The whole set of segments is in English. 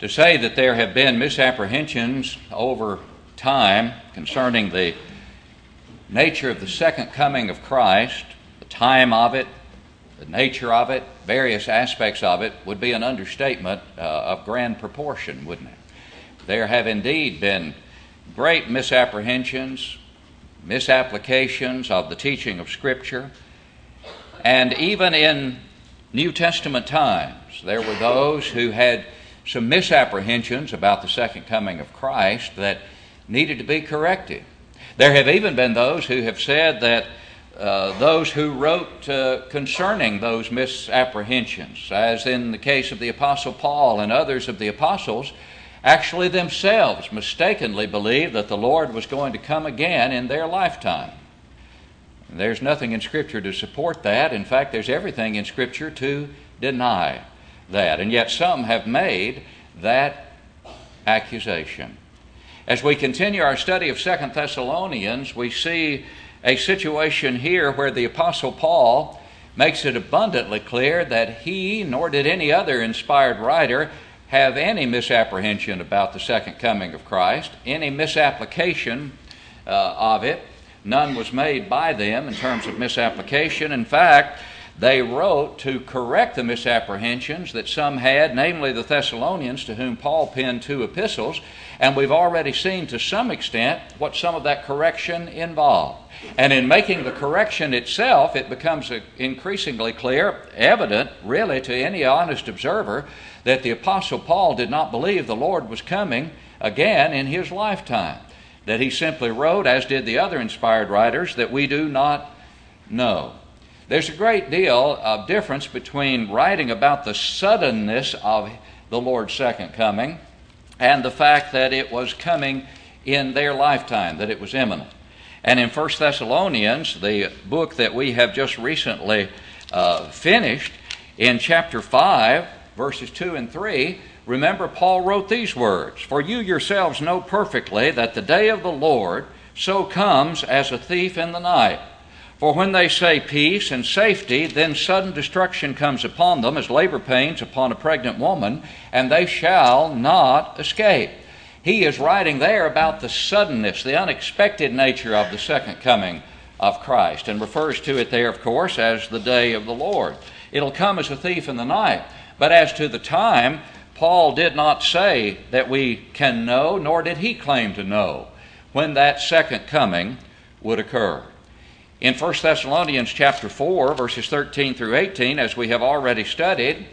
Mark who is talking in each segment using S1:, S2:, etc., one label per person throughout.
S1: To say that there have been misapprehensions over time concerning the nature of the second coming of Christ, the time of it, the nature of it, various aspects of it, would be an understatement uh, of grand proportion, wouldn't it? There have indeed been great misapprehensions, misapplications of the teaching of Scripture, and even in New Testament times, there were those who had some misapprehensions about the second coming of Christ that needed to be corrected. There have even been those who have said that uh, those who wrote uh, concerning those misapprehensions, as in the case of the Apostle Paul and others of the apostles, actually themselves mistakenly believed that the Lord was going to come again in their lifetime. There's nothing in Scripture to support that. In fact, there's everything in Scripture to deny that. And yet some have made that accusation. As we continue our study of Second Thessalonians, we see a situation here where the Apostle Paul makes it abundantly clear that he, nor did any other inspired writer, have any misapprehension about the second coming of Christ, any misapplication uh, of it. None was made by them in terms of misapplication. In fact, they wrote to correct the misapprehensions that some had, namely the Thessalonians, to whom Paul penned two epistles, and we've already seen to some extent what some of that correction involved. And in making the correction itself, it becomes increasingly clear, evident, really, to any honest observer, that the Apostle Paul did not believe the Lord was coming again in his lifetime. That he simply wrote, as did the other inspired writers, that we do not know. There's a great deal of difference between writing about the suddenness of the Lord's second coming and the fact that it was coming in their lifetime, that it was imminent. And in 1 Thessalonians, the book that we have just recently uh, finished, in chapter 5, verses 2 and 3, remember Paul wrote these words For you yourselves know perfectly that the day of the Lord so comes as a thief in the night. For when they say peace and safety, then sudden destruction comes upon them as labor pains upon a pregnant woman, and they shall not escape. He is writing there about the suddenness, the unexpected nature of the second coming of Christ, and refers to it there, of course, as the day of the Lord. It'll come as a thief in the night. But as to the time, Paul did not say that we can know, nor did he claim to know when that second coming would occur. In 1 Thessalonians chapter 4, verses 13 through 18, as we have already studied,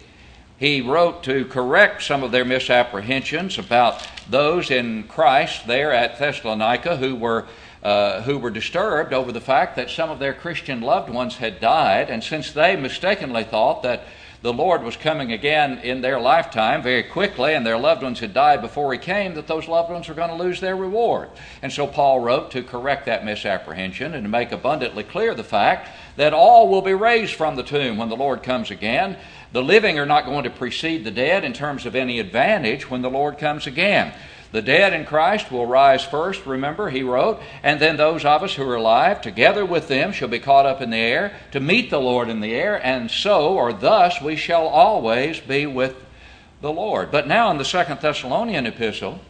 S1: he wrote to correct some of their misapprehensions about those in Christ there at Thessalonica who were, uh, who were disturbed over the fact that some of their Christian loved ones had died, and since they mistakenly thought that the Lord was coming again in their lifetime very quickly, and their loved ones had died before He came, that those loved ones were going to lose their reward. And so Paul wrote to correct that misapprehension and to make abundantly clear the fact that all will be raised from the tomb when the Lord comes again. The living are not going to precede the dead in terms of any advantage when the Lord comes again. The dead in Christ will rise first, remember, he wrote, and then those of us who are alive, together with them, shall be caught up in the air to meet the Lord in the air, and so, or thus, we shall always be with the Lord. But now in the Second Thessalonian epistle,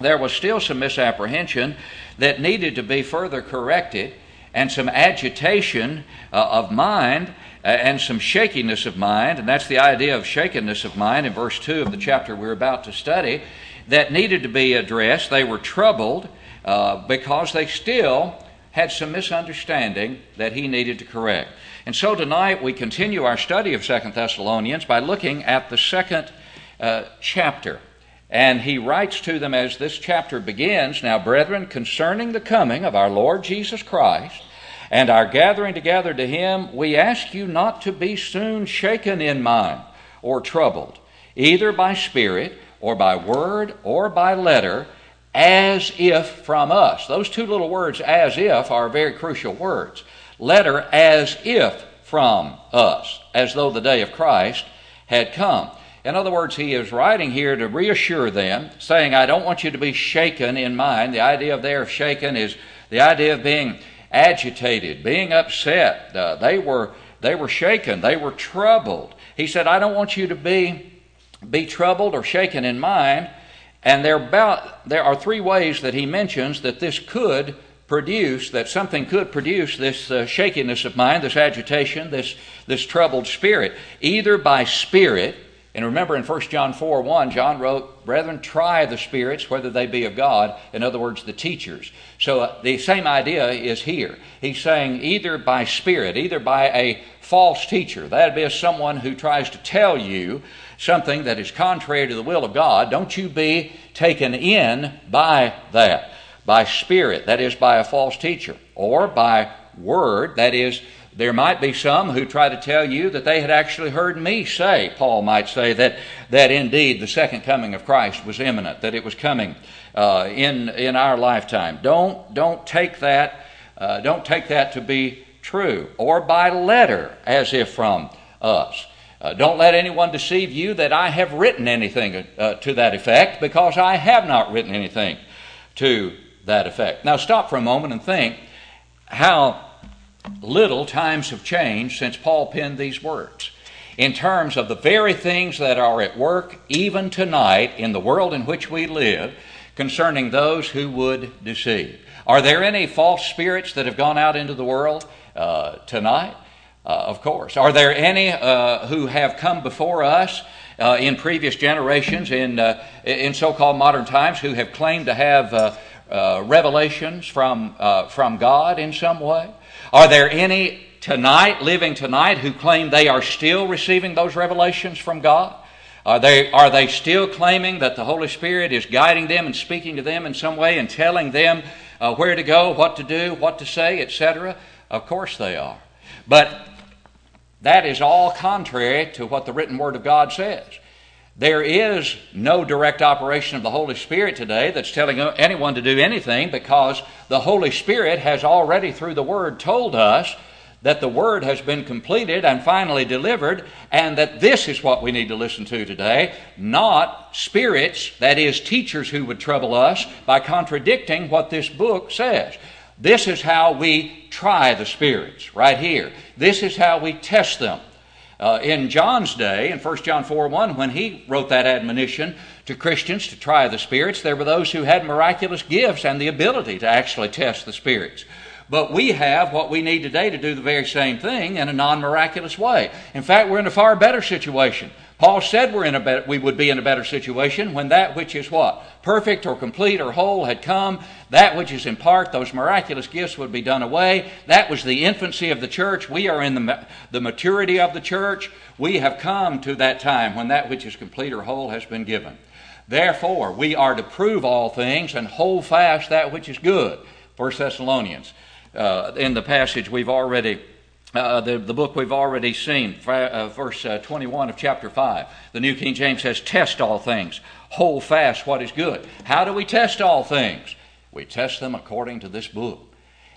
S1: there was still some misapprehension that needed to be further corrected, and some agitation uh, of mind uh, and some shakiness of mind, and that's the idea of shakenness of mind in verse 2 of the chapter we're about to study that needed to be addressed. They were troubled uh, because they still had some misunderstanding that he needed to correct. And so tonight we continue our study of Second Thessalonians by looking at the second uh, chapter. And he writes to them as this chapter begins Now, brethren, concerning the coming of our Lord Jesus Christ and our gathering together to him, we ask you not to be soon shaken in mind or troubled, either by spirit or by word or by letter, as if from us. Those two little words, as if, are very crucial words. Letter, as if from us, as though the day of Christ had come. In other words, he is writing here to reassure them, saying, I don't want you to be shaken in mind. The idea of there shaken is the idea of being agitated, being upset. Uh, they, were, they were shaken, they were troubled. He said, I don't want you to be be troubled or shaken in mind. And there, about, there are three ways that he mentions that this could produce, that something could produce this uh, shakiness of mind, this agitation, this, this troubled spirit, either by spirit, and remember in 1 John 4 1, John wrote, Brethren, try the spirits, whether they be of God. In other words, the teachers. So uh, the same idea is here. He's saying either by spirit, either by a false teacher. That'd be someone who tries to tell you something that is contrary to the will of God. Don't you be taken in by that. By spirit, that is, by a false teacher. Or by word, that is, there might be some who try to tell you that they had actually heard me say, Paul might say, that, that indeed the second coming of Christ was imminent, that it was coming uh, in, in our lifetime. Don't, don't, take that, uh, don't take that to be true, or by letter, as if from us. Uh, don't let anyone deceive you that I have written anything uh, to that effect, because I have not written anything to that effect. Now, stop for a moment and think how little times have changed since Paul penned these words. In terms of the very things that are at work even tonight in the world in which we live concerning those who would deceive. Are there any false spirits that have gone out into the world uh, tonight? Uh, of course. Are there any uh, who have come before us uh, in previous generations, in, in so called modern times, who have claimed to have revelations from, from God in some way? Are there any tonight, living tonight, who claim they are still receiving those revelations from God? Are they, are they still claiming that the Holy Spirit is guiding them and speaking to them in some way and telling them uh, where to go, what to do, what to say, etc.? Of course they are. But that is all contrary to what the written Word of God says. There is no direct operation of the Holy Spirit today that's telling anyone to do anything because the Holy Spirit has already, through the Word, told us that the Word has been completed and finally delivered, and that this is what we need to listen to today, not spirits, that is, teachers who would trouble us by contradicting what this book says. This is how we try the spirits, right here. This is how we test them. Uh, in John's day, in 1 John 4 1, when he wrote that admonition to Christians to try the spirits, there were those who had miraculous gifts and the ability to actually test the spirits. But we have what we need today to do the very same thing in a non miraculous way. In fact, we're in a far better situation. Paul said we're in a better, we would be in a better situation when that which is what? Perfect or complete or whole had come. That which is in part, those miraculous gifts would be done away. That was the infancy of the church. We are in the, the maturity of the church. We have come to that time when that which is complete or whole has been given. Therefore, we are to prove all things and hold fast that which is good. 1 Thessalonians. Uh, in the passage we've already uh, the, the book we've already seen, uh, verse uh, 21 of chapter 5. The New King James says, Test all things, hold fast what is good. How do we test all things? We test them according to this book,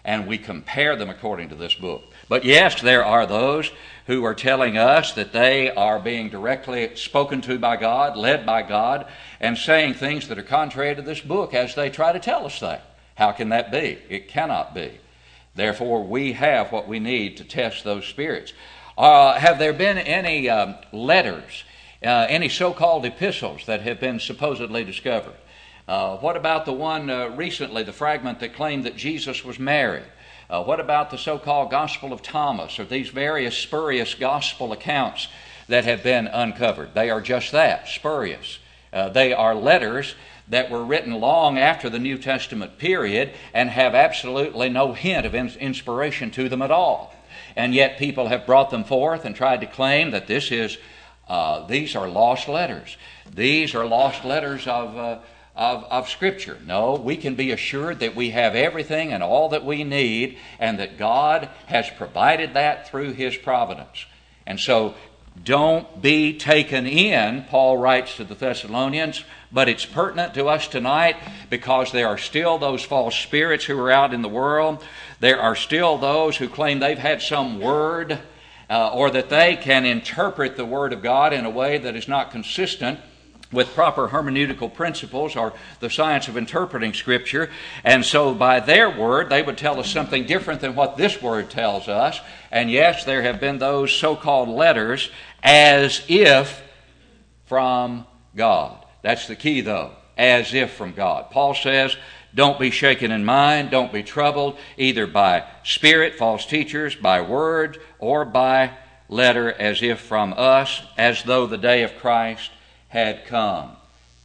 S1: and we compare them according to this book. But yes, there are those who are telling us that they are being directly spoken to by God, led by God, and saying things that are contrary to this book as they try to tell us that. How can that be? It cannot be. Therefore, we have what we need to test those spirits. Uh, have there been any um, letters, uh, any so called epistles that have been supposedly discovered? Uh, what about the one uh, recently, the fragment that claimed that Jesus was married? Uh, what about the so called Gospel of Thomas or these various spurious gospel accounts that have been uncovered? They are just that spurious. Uh, they are letters that were written long after the New Testament period and have absolutely no hint of inspiration to them at all. And yet people have brought them forth and tried to claim that this is, uh, these are lost letters. These are lost letters of, uh, of, of Scripture. No, we can be assured that we have everything and all that we need and that God has provided that through His providence. And so don't be taken in, Paul writes to the Thessalonians, but it's pertinent to us tonight because there are still those false spirits who are out in the world. There are still those who claim they've had some word uh, or that they can interpret the Word of God in a way that is not consistent with proper hermeneutical principles or the science of interpreting Scripture. And so, by their word, they would tell us something different than what this word tells us. And yes, there have been those so called letters as if from God. That's the key, though. As if from God. Paul says, don't be shaken in mind, don't be troubled, either by spirit, false teachers, by word, or by letter, as if from us, as though the day of Christ had come.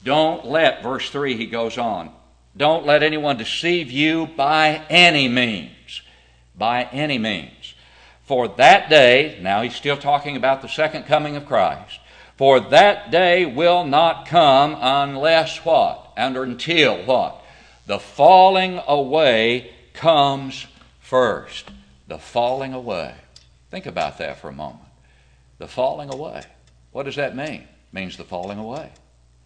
S1: Don't let, verse 3, he goes on, don't let anyone deceive you by any means. By any means. For that day, now he's still talking about the second coming of Christ, for that day will not come unless what? And until what? The falling away comes first. The falling away. Think about that for a moment. The falling away. What does that mean? Means the falling away.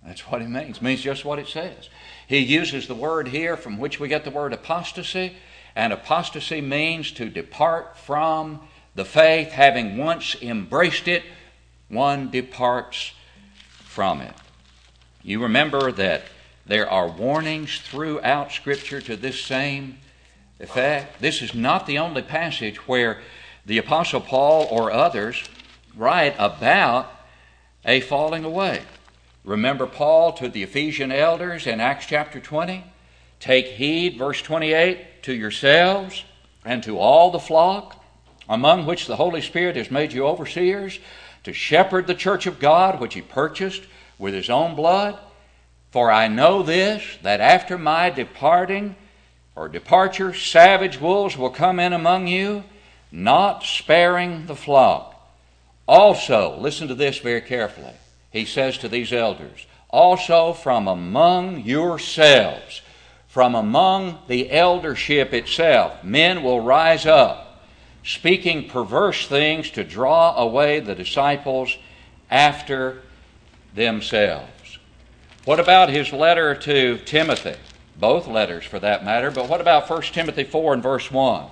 S1: That's what it means. It means just what it says. He uses the word here from which we get the word apostasy, and apostasy means to depart from the faith, having once embraced it, one departs from it. You remember that there are warnings throughout Scripture to this same effect. This is not the only passage where the Apostle Paul or others write about a falling away. Remember Paul to the Ephesian elders in Acts chapter 20? Take heed, verse 28, to yourselves and to all the flock among which the Holy Spirit has made you overseers to shepherd the church of God which he purchased with his own blood. For I know this, that after my departing or departure, savage wolves will come in among you, not sparing the flock. Also, listen to this very carefully he says to these elders, also from among yourselves, from among the eldership itself, men will rise up, speaking perverse things to draw away the disciples after themselves. What about his letter to Timothy? Both letters, for that matter, but what about 1 Timothy 4 and verse 1?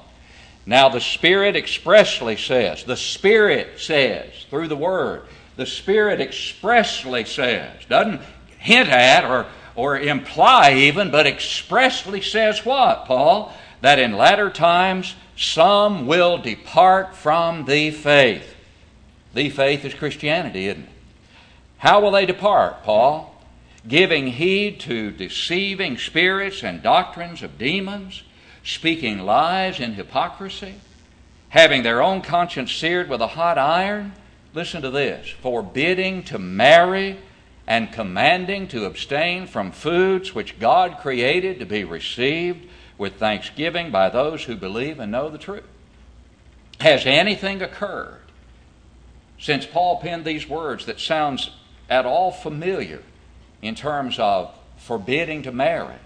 S1: Now, the Spirit expressly says, the Spirit says through the Word, the Spirit expressly says, doesn't hint at or, or imply even, but expressly says what, Paul? That in latter times some will depart from the faith. The faith is Christianity, isn't it? How will they depart, Paul? Giving heed to deceiving spirits and doctrines of demons, speaking lies in hypocrisy, having their own conscience seared with a hot iron, listen to this forbidding to marry and commanding to abstain from foods which God created to be received with thanksgiving by those who believe and know the truth. Has anything occurred since Paul penned these words that sounds at all familiar in terms of forbidding to marry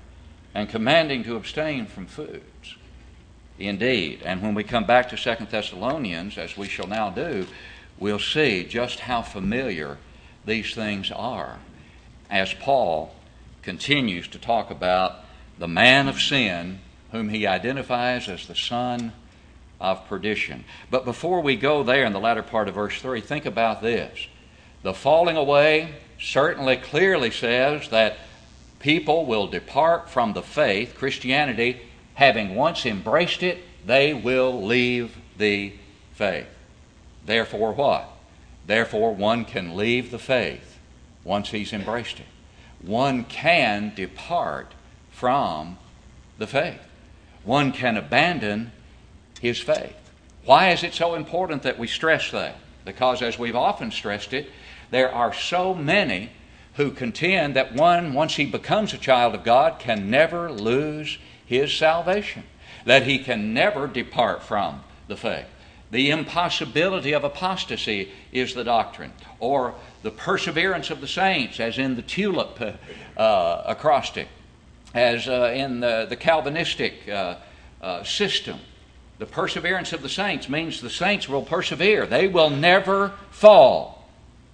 S1: and commanding to abstain from foods? Indeed. And when we come back to Second Thessalonians, as we shall now do, we'll see just how familiar these things are as Paul continues to talk about the man of sin whom he identifies as the son of perdition. But before we go there in the latter part of verse 3, think about this. The falling away certainly clearly says that people will depart from the faith, Christianity, having once embraced it, they will leave the faith. Therefore, what? Therefore, one can leave the faith once he's embraced it. One can depart from the faith. One can abandon his faith. Why is it so important that we stress that? Because, as we've often stressed it, there are so many who contend that one, once he becomes a child of God, can never lose his salvation, that he can never depart from the faith. The impossibility of apostasy is the doctrine, or the perseverance of the saints, as in the tulip uh, acrostic, as uh, in the, the Calvinistic uh, uh, system. The perseverance of the saints means the saints will persevere, they will never fall.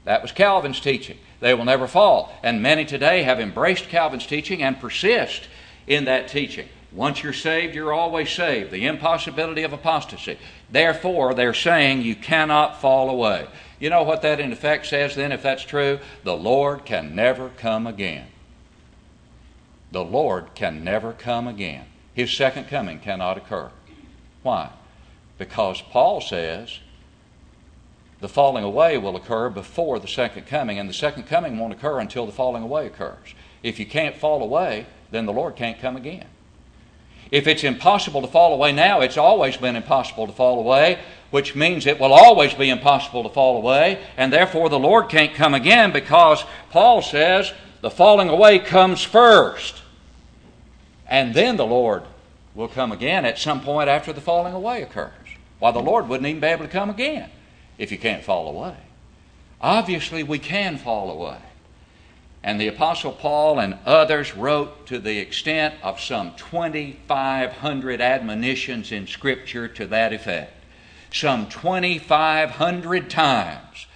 S1: That was Calvin's teaching. They will never fall. And many today have embraced Calvin's teaching and persist in that teaching. Once you're saved, you're always saved. The impossibility of apostasy. Therefore, they're saying you cannot fall away. You know what that in effect says then, if that's true? The Lord can never come again. The Lord can never come again. His second coming cannot occur. Why? Because Paul says the falling away will occur before the second coming, and the second coming won't occur until the falling away occurs. If you can't fall away, then the Lord can't come again. If it's impossible to fall away now, it's always been impossible to fall away, which means it will always be impossible to fall away, and therefore the Lord can't come again because Paul says the falling away comes first. And then the Lord will come again at some point after the falling away occurs. Why, the Lord wouldn't even be able to come again if you can't fall away. Obviously, we can fall away. And the Apostle Paul and others wrote to the extent of some 2,500 admonitions in Scripture to that effect. Some 2,500 times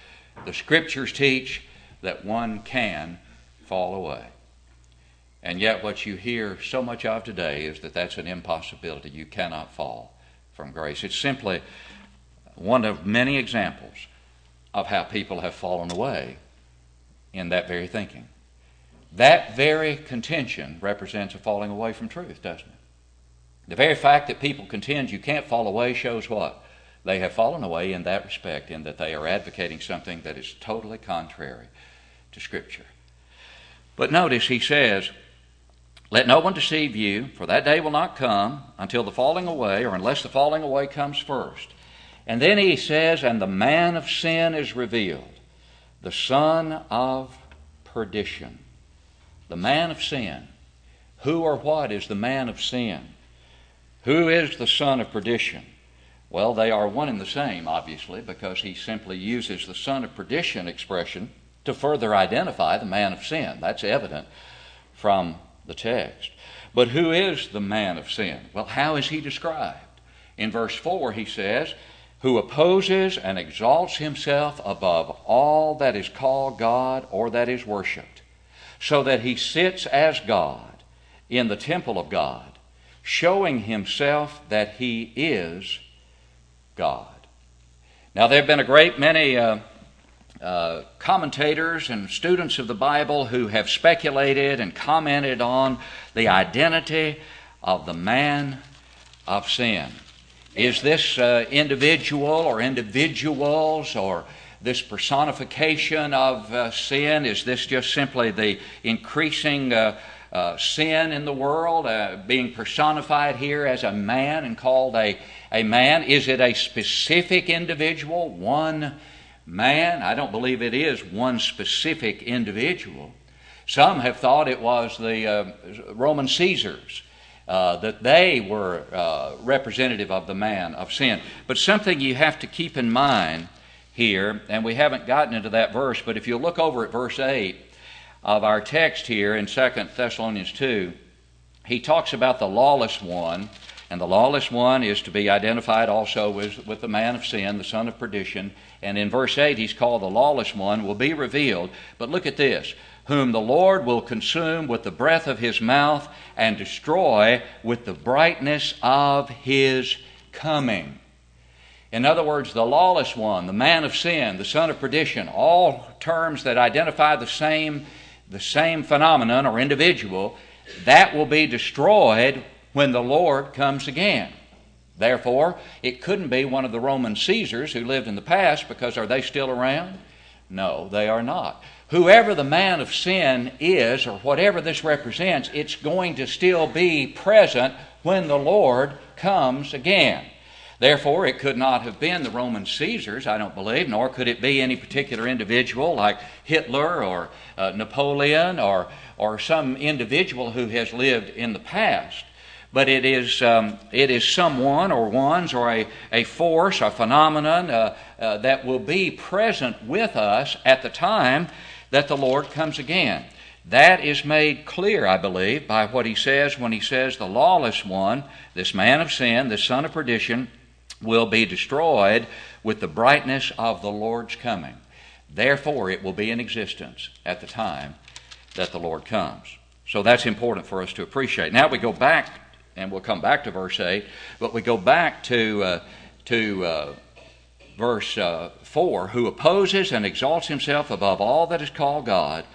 S1: the Scriptures teach that one can fall away. And yet, what you hear so much of today is that that's an impossibility. You cannot fall from grace. It's simply one of many examples of how people have fallen away in that very thinking. That very contention represents a falling away from truth, doesn't it? The very fact that people contend you can't fall away shows what? They have fallen away in that respect, in that they are advocating something that is totally contrary to Scripture. But notice he says, Let no one deceive you, for that day will not come until the falling away, or unless the falling away comes first. And then he says, And the man of sin is revealed, the son of perdition the man of sin. Who or what is the man of sin? Who is the son of perdition? Well, they are one and the same, obviously, because he simply uses the son of perdition expression to further identify the man of sin. That's evident from the text. But who is the man of sin? Well, how is he described? In verse 4, he says, Who opposes and exalts himself above all that is called God or that is worshiped so that he sits as God in the temple of God, showing himself that he is God. Now, there have been a great many uh, uh, commentators and students of the Bible who have speculated and commented on the identity of the man of sin. Is this uh, individual or individuals or this personification of uh, sin? Is this just simply the increasing uh, uh, sin in the world uh, being personified here as a man and called a, a man? Is it a specific individual, one man? I don't believe it is one specific individual. Some have thought it was the uh, Roman Caesars. Uh, that they were uh, representative of the man of sin. But something you have to keep in mind here, and we haven't gotten into that verse, but if you look over at verse 8 of our text here in 2 Thessalonians 2, he talks about the lawless one, and the lawless one is to be identified also with, with the man of sin, the son of perdition. And in verse 8, he's called the lawless one, will be revealed. But look at this whom the Lord will consume with the breath of his mouth and destroy with the brightness of his coming. In other words, the lawless one, the man of sin, the son of perdition, all terms that identify the same, the same phenomenon or individual, that will be destroyed when the Lord comes again. Therefore, it couldn't be one of the Roman Caesars who lived in the past because are they still around? No, they are not. Whoever the man of sin is, or whatever this represents, it's going to still be present when the Lord comes again. Therefore, it could not have been the Roman Caesars, I don't believe, nor could it be any particular individual like Hitler or uh, Napoleon or, or some individual who has lived in the past. But it is, um, it is someone or ones or a, a force, a phenomenon uh, uh, that will be present with us at the time that the Lord comes again. That is made clear, I believe, by what he says when he says the lawless one, this man of sin, this son of perdition, will be destroyed with the brightness of the Lord's coming. Therefore, it will be in existence at the time that the Lord comes. So that's important for us to appreciate. Now we go back, and we'll come back to verse 8, but we go back to, uh, to uh, verse uh, 4 who opposes and exalts himself above all that is called God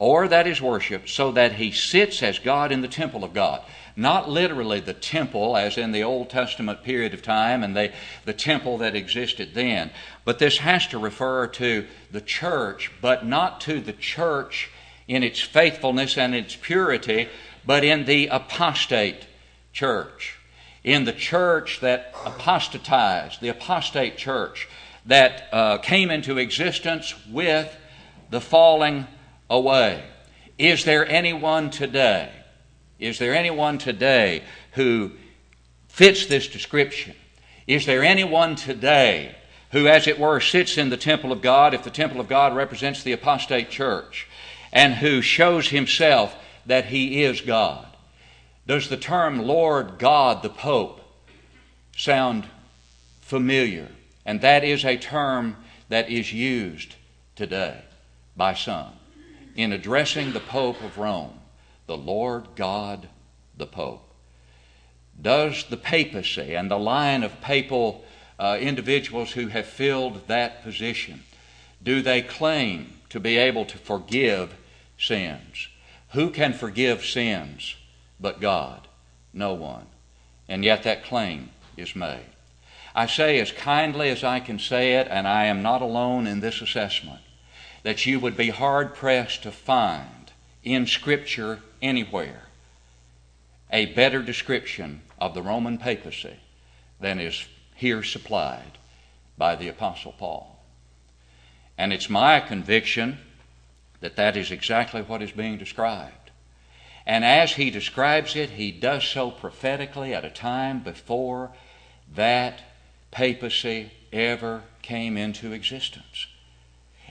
S1: or that is worshiped, so that he sits as God in the temple of God. Not literally the temple, as in the Old Testament period of time and the, the temple that existed then, but this has to refer to the church, but not to the church in its faithfulness and its purity, but in the apostate church. In the church that apostatized, the apostate church that uh, came into existence with the falling away. Is there anyone today? Is there anyone today who fits this description? Is there anyone today who, as it were, sits in the temple of God, if the temple of God represents the apostate church, and who shows himself that he is God? Does the term Lord God the Pope sound familiar? And that is a term that is used today by some in addressing the Pope of Rome, the Lord God the Pope. Does the papacy and the line of papal uh, individuals who have filled that position, do they claim to be able to forgive sins? Who can forgive sins but God? No one. And yet that claim is made. I say as kindly as I can say it, and I am not alone in this assessment, that you would be hard pressed to find in Scripture anywhere a better description of the Roman papacy than is here supplied by the Apostle Paul. And it's my conviction that that is exactly what is being described. And as he describes it, he does so prophetically at a time before that papacy ever came into existence.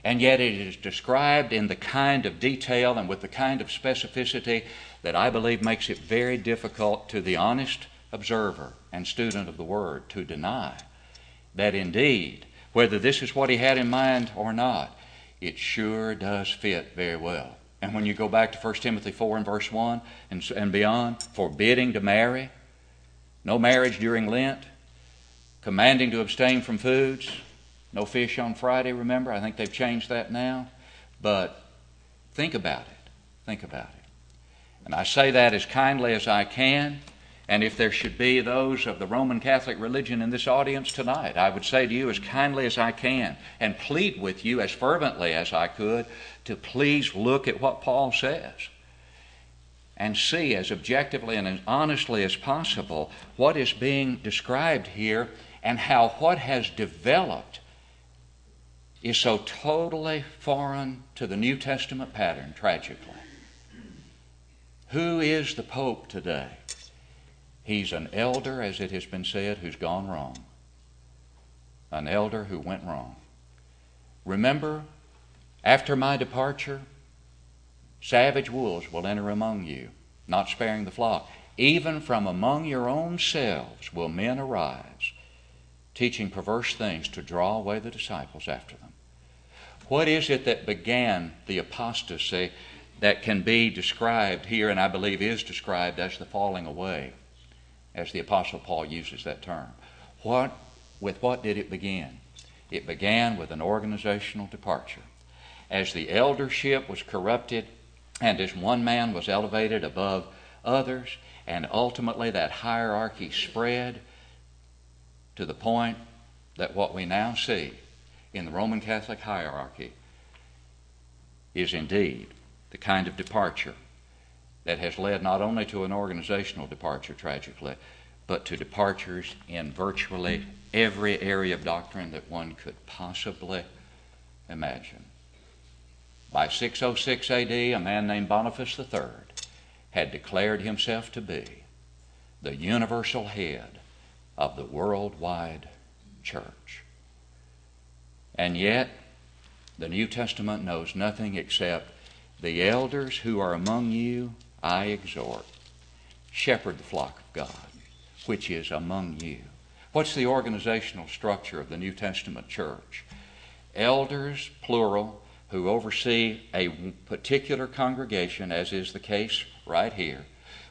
S1: And yet it is described in the kind of detail and with the kind of specificity that I believe makes it very difficult to the honest observer and student of the Word to deny that indeed, whether this is what he had in mind or not, it sure does fit very well. And when you go back to 1 Timothy 4 and verse 1 and, and beyond, forbidding to marry, no marriage during Lent, commanding to abstain from foods. No fish on Friday, remember? I think they've changed that now. But think about it. Think about it. And I say that as kindly as I can. And if there should be those of the Roman Catholic religion in this audience tonight, I would say to you as kindly as I can and plead with you as fervently as I could to please look at what Paul says and see as objectively and as honestly as possible what is being described here and how what has developed is so totally foreign to the New Testament pattern, tragically. Who is the Pope today? He's an elder, as it has been said, who's gone wrong. An elder who went wrong. Remember, after my departure, savage wolves will enter among you, not sparing the flock. Even from among your own selves will men arise teaching perverse things to draw away the disciples after them. What is it that began the apostasy that can be described here, and I believe is described as the falling away, as the Apostle Paul uses that term? What, with what did it begin? It began with an organizational departure. As the eldership was corrupted, and as one man was elevated above others, and ultimately that hierarchy spread, to the point that what we now see in the Roman Catholic hierarchy is indeed the kind of departure that has led not only to an organizational departure, tragically, but to departures in virtually every area of doctrine that one could possibly imagine. By 606 AD, a man named Boniface III had declared himself to be the universal head of the worldwide church. And yet, the New Testament knows nothing except the elders who are among you, I exhort. Shepherd the flock of God, which is among you. What's the organizational structure of the New Testament church? Elders, plural, who oversee a particular congregation, as is the case right here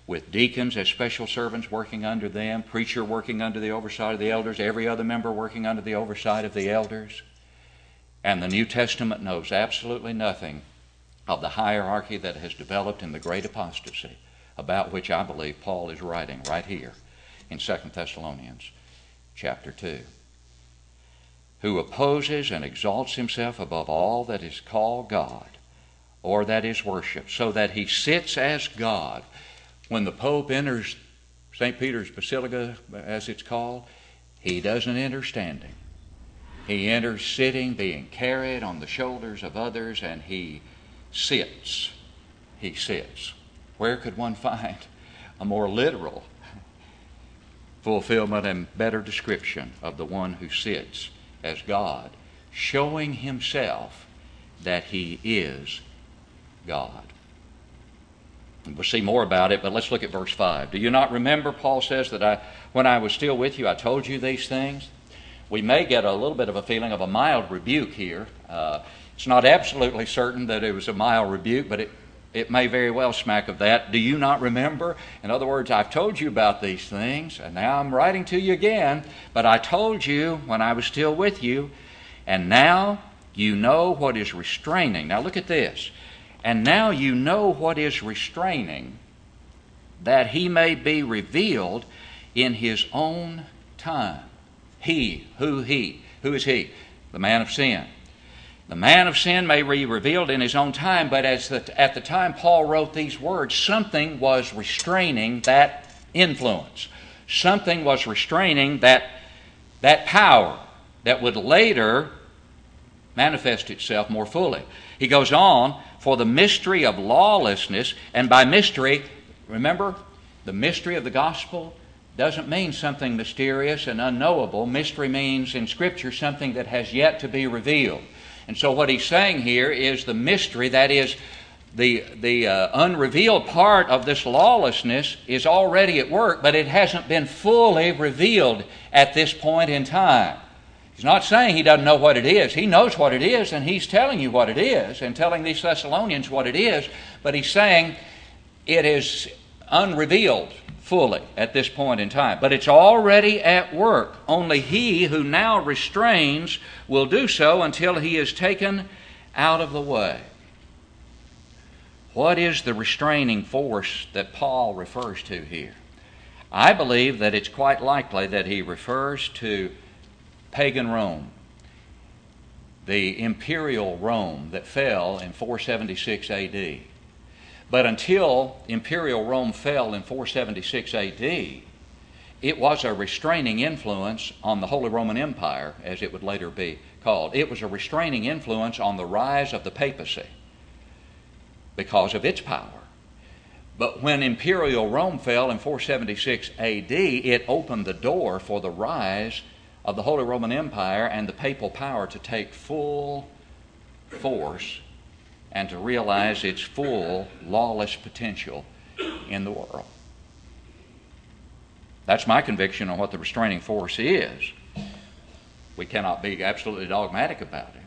S1: with deacons as special servants working under them, preacher working under the oversight of the elders, every other member working under the oversight of the elders. And the New Testament knows absolutely nothing of the hierarchy that has developed in the great apostasy, about which I believe Paul is writing right here in 2 Thessalonians chapter 2. Who opposes and exalts himself above all that is called God or that is worshiped, so that he sits as God. When the Pope enters St. Peter's Basilica, as it's called, he doesn't enter standing. He enters sitting, being carried on the shoulders of others, and he sits. He sits. Where could one find a more literal fulfillment and better description of the one who sits as God, showing himself that he is God? We'll see more about it, but let's look at verse 5. Do you not remember, Paul says, that I, when I was still with you, I told you these things? We may get a little bit of a feeling of a mild rebuke here. Uh, it's not absolutely certain that it was a mild rebuke, but it, it may very well smack of that. Do you not remember? In other words, I've told you about these things, and now I'm writing to you again, but I told you when I was still with you, and now you know what is restraining. Now look at this. And now you know what is restraining, that he may be revealed in his own time. He, who he? Who is he? The man of sin. The man of sin may be revealed in his own time, but as the, at the time Paul wrote these words, something was restraining that influence. Something was restraining that, that power that would later manifest itself more fully. He goes on, for the mystery of lawlessness, and by mystery, remember, the mystery of the gospel doesn't mean something mysterious and unknowable. Mystery means in Scripture something that has yet to be revealed. And so what he's saying here is the mystery, that is, the, the uh, unrevealed part of this lawlessness is already at work, but it hasn't been fully revealed at this point in time. He's not saying he doesn't know what it is. He knows what it is, and he's telling you what it is, and telling these Thessalonians what it is, but he's saying it is unrevealed fully at this point in time. But it's already at work. Only he who now restrains will do so until he is taken out of the way. What is the restraining force that Paul refers to here? I believe that it's quite likely that he refers to pagan Rome, the imperial Rome that fell in 476 AD. But until imperial Rome fell in 476 AD, it was a restraining influence on the Holy Roman Empire, as it would later be called. It was a restraining influence on the rise of the papacy because of its power. But when imperial Rome fell in 476 AD, it opened the door for the rise of the Holy Roman Empire and the papal power to take full force and to realize its full lawless potential in the world. That's my conviction on what the restraining force is. We cannot be absolutely dogmatic about it,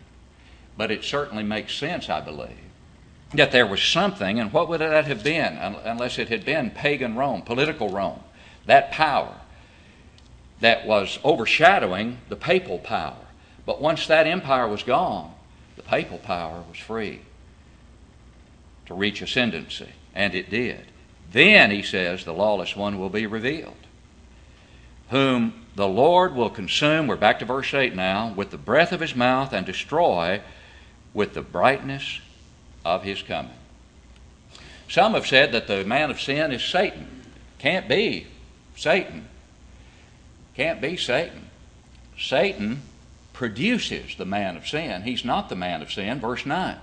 S1: but it certainly makes sense, I believe, that there was something, and what would that have been unless it had been pagan Rome, political Rome, that power that was overshadowing the papal power. But once that empire was gone, the papal power was free to reach ascendancy, and it did. Then, he says, the lawless one will be revealed, whom the Lord will consume, we're back to verse 8 now, with the breath of his mouth and destroy with the brightness of his coming. Some have said that the man of sin is Satan. Can't be Satan. Can't be Satan. Satan produces the man of sin. He's not the man of sin. Verse 9.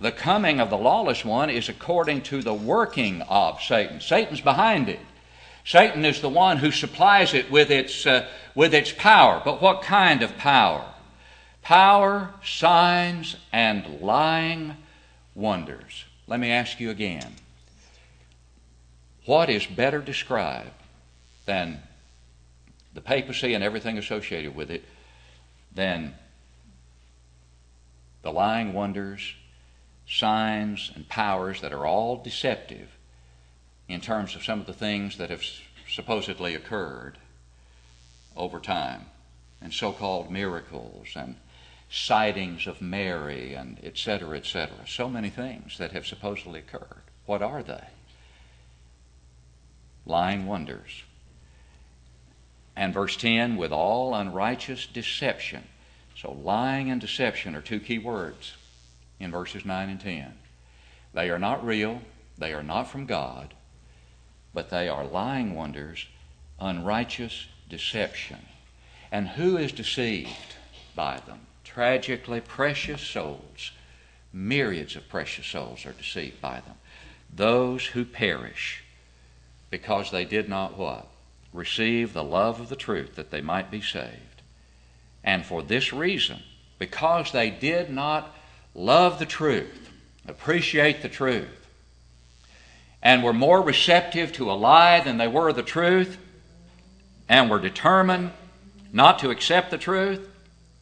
S1: The coming of the lawless one is according to the working of Satan. Satan's behind it. Satan is the one who supplies it with its, uh, with its power. But what kind of power? Power, signs, and lying wonders. Let me ask you again. What is better described than the papacy and everything associated with it than the lying wonders, signs, and powers that are all deceptive in terms of some of the things that have supposedly occurred over time, and so called miracles and sightings of Mary and etc., etc. So many things that have supposedly occurred. What are they? Lying wonders. And verse 10 with all unrighteous deception. So lying and deception are two key words in verses 9 and 10. They are not real, they are not from God, but they are lying wonders, unrighteous deception. And who is deceived by them? Tragically, precious souls, myriads of precious souls are deceived by them. Those who perish because they did not what? Receive the love of the truth that they might be saved. And for this reason, because they did not love the truth, appreciate the truth, and were more receptive to a lie than they were the truth, and were determined not to accept the truth,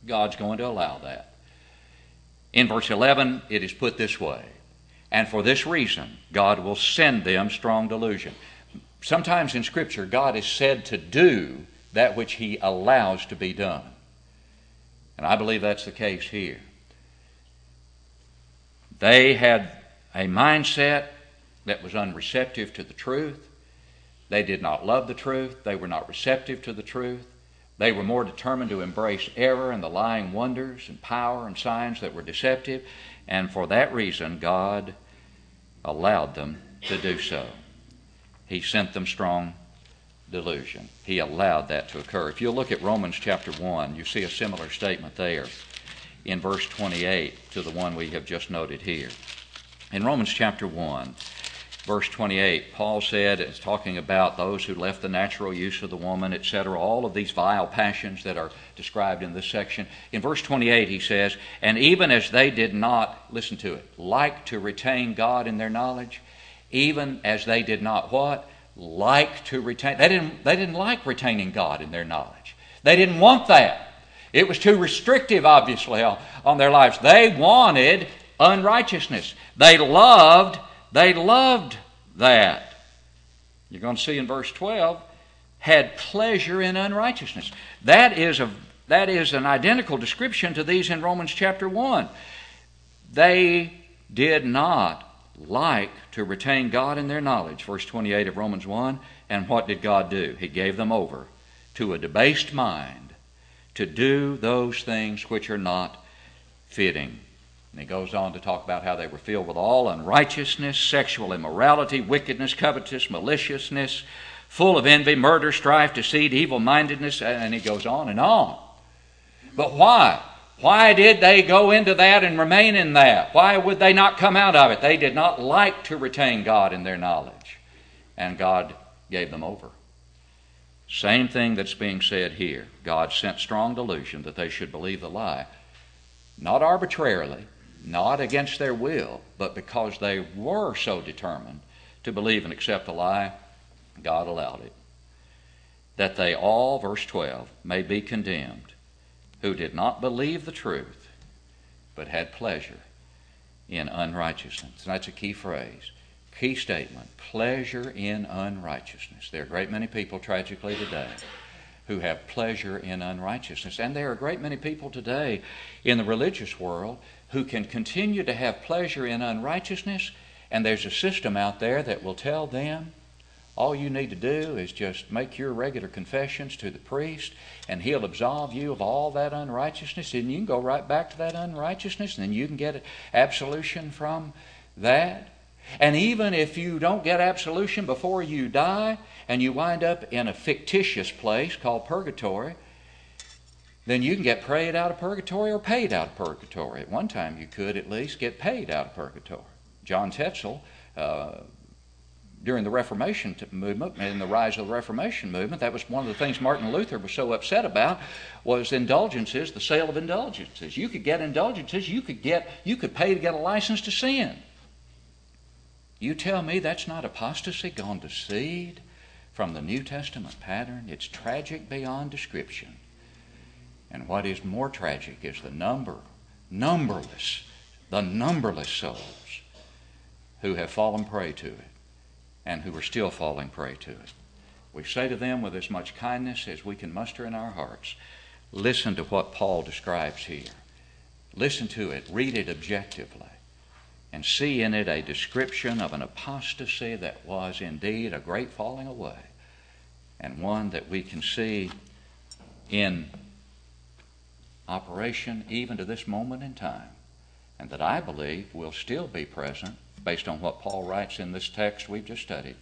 S1: God's going to allow that. In verse 11, it is put this way And for this reason, God will send them strong delusion. Sometimes in Scripture, God is said to do that which He allows to be done. And I believe that's the case here. They had a mindset that was unreceptive to the truth. They did not love the truth. They were not receptive to the truth. They were more determined to embrace error and the lying wonders and power and signs that were deceptive. And for that reason, God allowed them to do so. He sent them strong delusion. He allowed that to occur. If you look at Romans chapter 1, you see a similar statement there in verse 28 to the one we have just noted here. In Romans chapter 1, verse 28, Paul said, is talking about those who left the natural use of the woman, etc., all of these vile passions that are described in this section. In verse 28, he says, And even as they did not, listen to it, like to retain God in their knowledge, even as they did not what? Like to retain. They didn't, they didn't like retaining God in their knowledge. They didn't want that. It was too restrictive, obviously, on their lives. They wanted unrighteousness. They loved, they loved that. You're going to see in verse 12, had pleasure in unrighteousness. That is a that is an identical description to these in Romans chapter 1. They did not like to retain God in their knowledge, verse 28 of Romans 1. And what did God do? He gave them over to a debased mind to do those things which are not fitting. And he goes on to talk about how they were filled with all unrighteousness, sexual immorality, wickedness, covetous, maliciousness, full of envy, murder, strife, deceit, evil mindedness, and he goes on and on. But why? Why did they go into that and remain in that? Why would they not come out of it? They did not like to retain God in their knowledge. And God gave them over. Same thing that's being said here. God sent strong delusion that they should believe the lie. Not arbitrarily, not against their will, but because they were so determined to believe and accept the lie, God allowed it. That they all, verse 12, may be condemned, who did not believe the truth, but had pleasure in unrighteousness. And that's a key phrase. Key statement pleasure in unrighteousness. There are a great many people, tragically, today who have pleasure in unrighteousness. And there are a great many people today in the religious world who can continue to have pleasure in unrighteousness. And there's a system out there that will tell them all you need to do is just make your regular confessions to the priest, and he'll absolve you of all that unrighteousness, and you can go right back to that unrighteousness, and then you can get absolution from that. And even if you don't get absolution before you die and you wind up in a fictitious place called purgatory, then you can get prayed out of purgatory or paid out of purgatory. At one time, you could at least get paid out of purgatory. John Tetzel, uh, during the Reformation movement and the rise of the Reformation movement, that was one of the things Martin Luther was so upset about was indulgences, the sale of indulgences. You could get indulgences, you could get, you could pay to get a license to sin. You tell me that's not apostasy gone to seed from the New Testament pattern? It's tragic beyond description. And what is more tragic is the number, numberless, the numberless souls who have fallen prey to it and who are still falling prey to it. We say to them with as much kindness as we can muster in our hearts listen to what Paul describes here. listen to it, read it objectively, and see in it a description of an apostasy that was indeed a great falling away, and one that we can see in operation even to this moment in time, and that I believe will still be present based on what Paul writes in this text we've just studied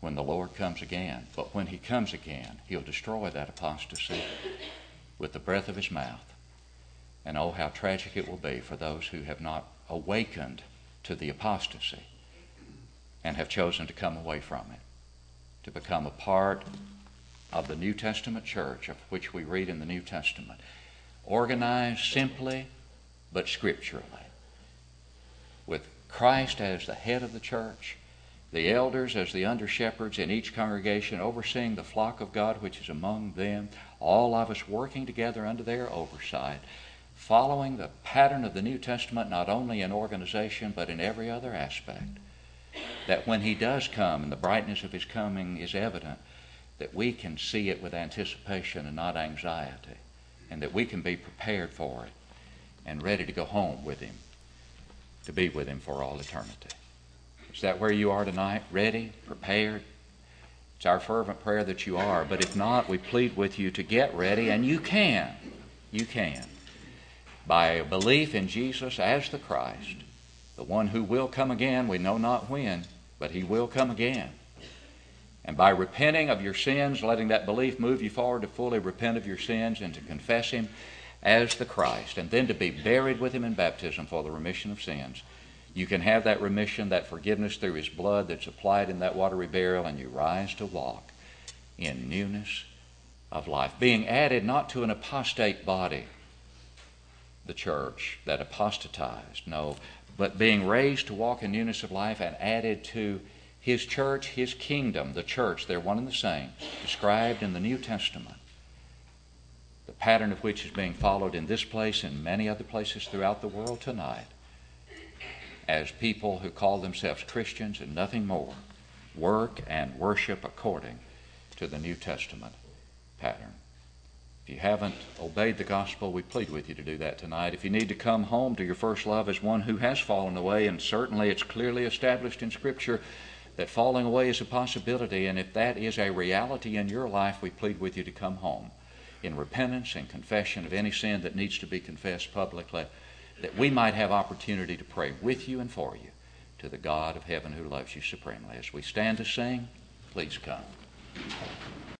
S1: when the Lord comes again. But when he comes again, he'll destroy that apostasy with the breath of his mouth. And oh, how tragic it will be for those who have not awakened to the apostasy and have chosen to come away from it, to become a part of the New Testament church, of which we read in the New Testament, organized simply but scripturally, with Christ as the head of the church, the elders as the under shepherds in each congregation, overseeing the flock of God which is among them, all of us working together under their oversight, following the pattern of the New Testament not only in organization but in every other aspect. That when He does come and the brightness of His coming is evident, that we can see it with anticipation and not anxiety, and that we can be prepared for it and ready to go home with Him, to be with Him for all eternity. Is that where you are tonight? Ready? Prepared? It's our fervent prayer that you are, but if not, we plead with you to get ready, and you can. You can. By a belief in Jesus as the Christ, the one who will come again, we know not when, but he will come again. And by repenting of your sins, letting that belief move you forward to fully repent of your sins and to confess Him as the Christ, and then to be buried with Him in baptism for the remission of sins, you can have that remission, that forgiveness through His blood that's applied in that watery burial, and you rise to walk in newness of life, being added not to an apostate body, the church that apostatized, no, but being raised to walk in newness of life and added to his church, his kingdom, the church, they're one and the same, described in the New Testament. The pattern of which is being followed in this place and many other places throughout the world tonight as people who call themselves Christians and nothing more work and worship according to the New Testament pattern. If you haven't obeyed the gospel, we plead with you to do that tonight. If you need to come home to your first love as one who has fallen away, and certainly it's clearly established in Scripture that falling away is a possibility, and if that is a reality in your life, we plead with you to come home in repentance and confession of any sin that needs to be confessed publicly, that we might have opportunity to pray with you and for you to the God of heaven who loves you supremely. As we stand to sing, please come.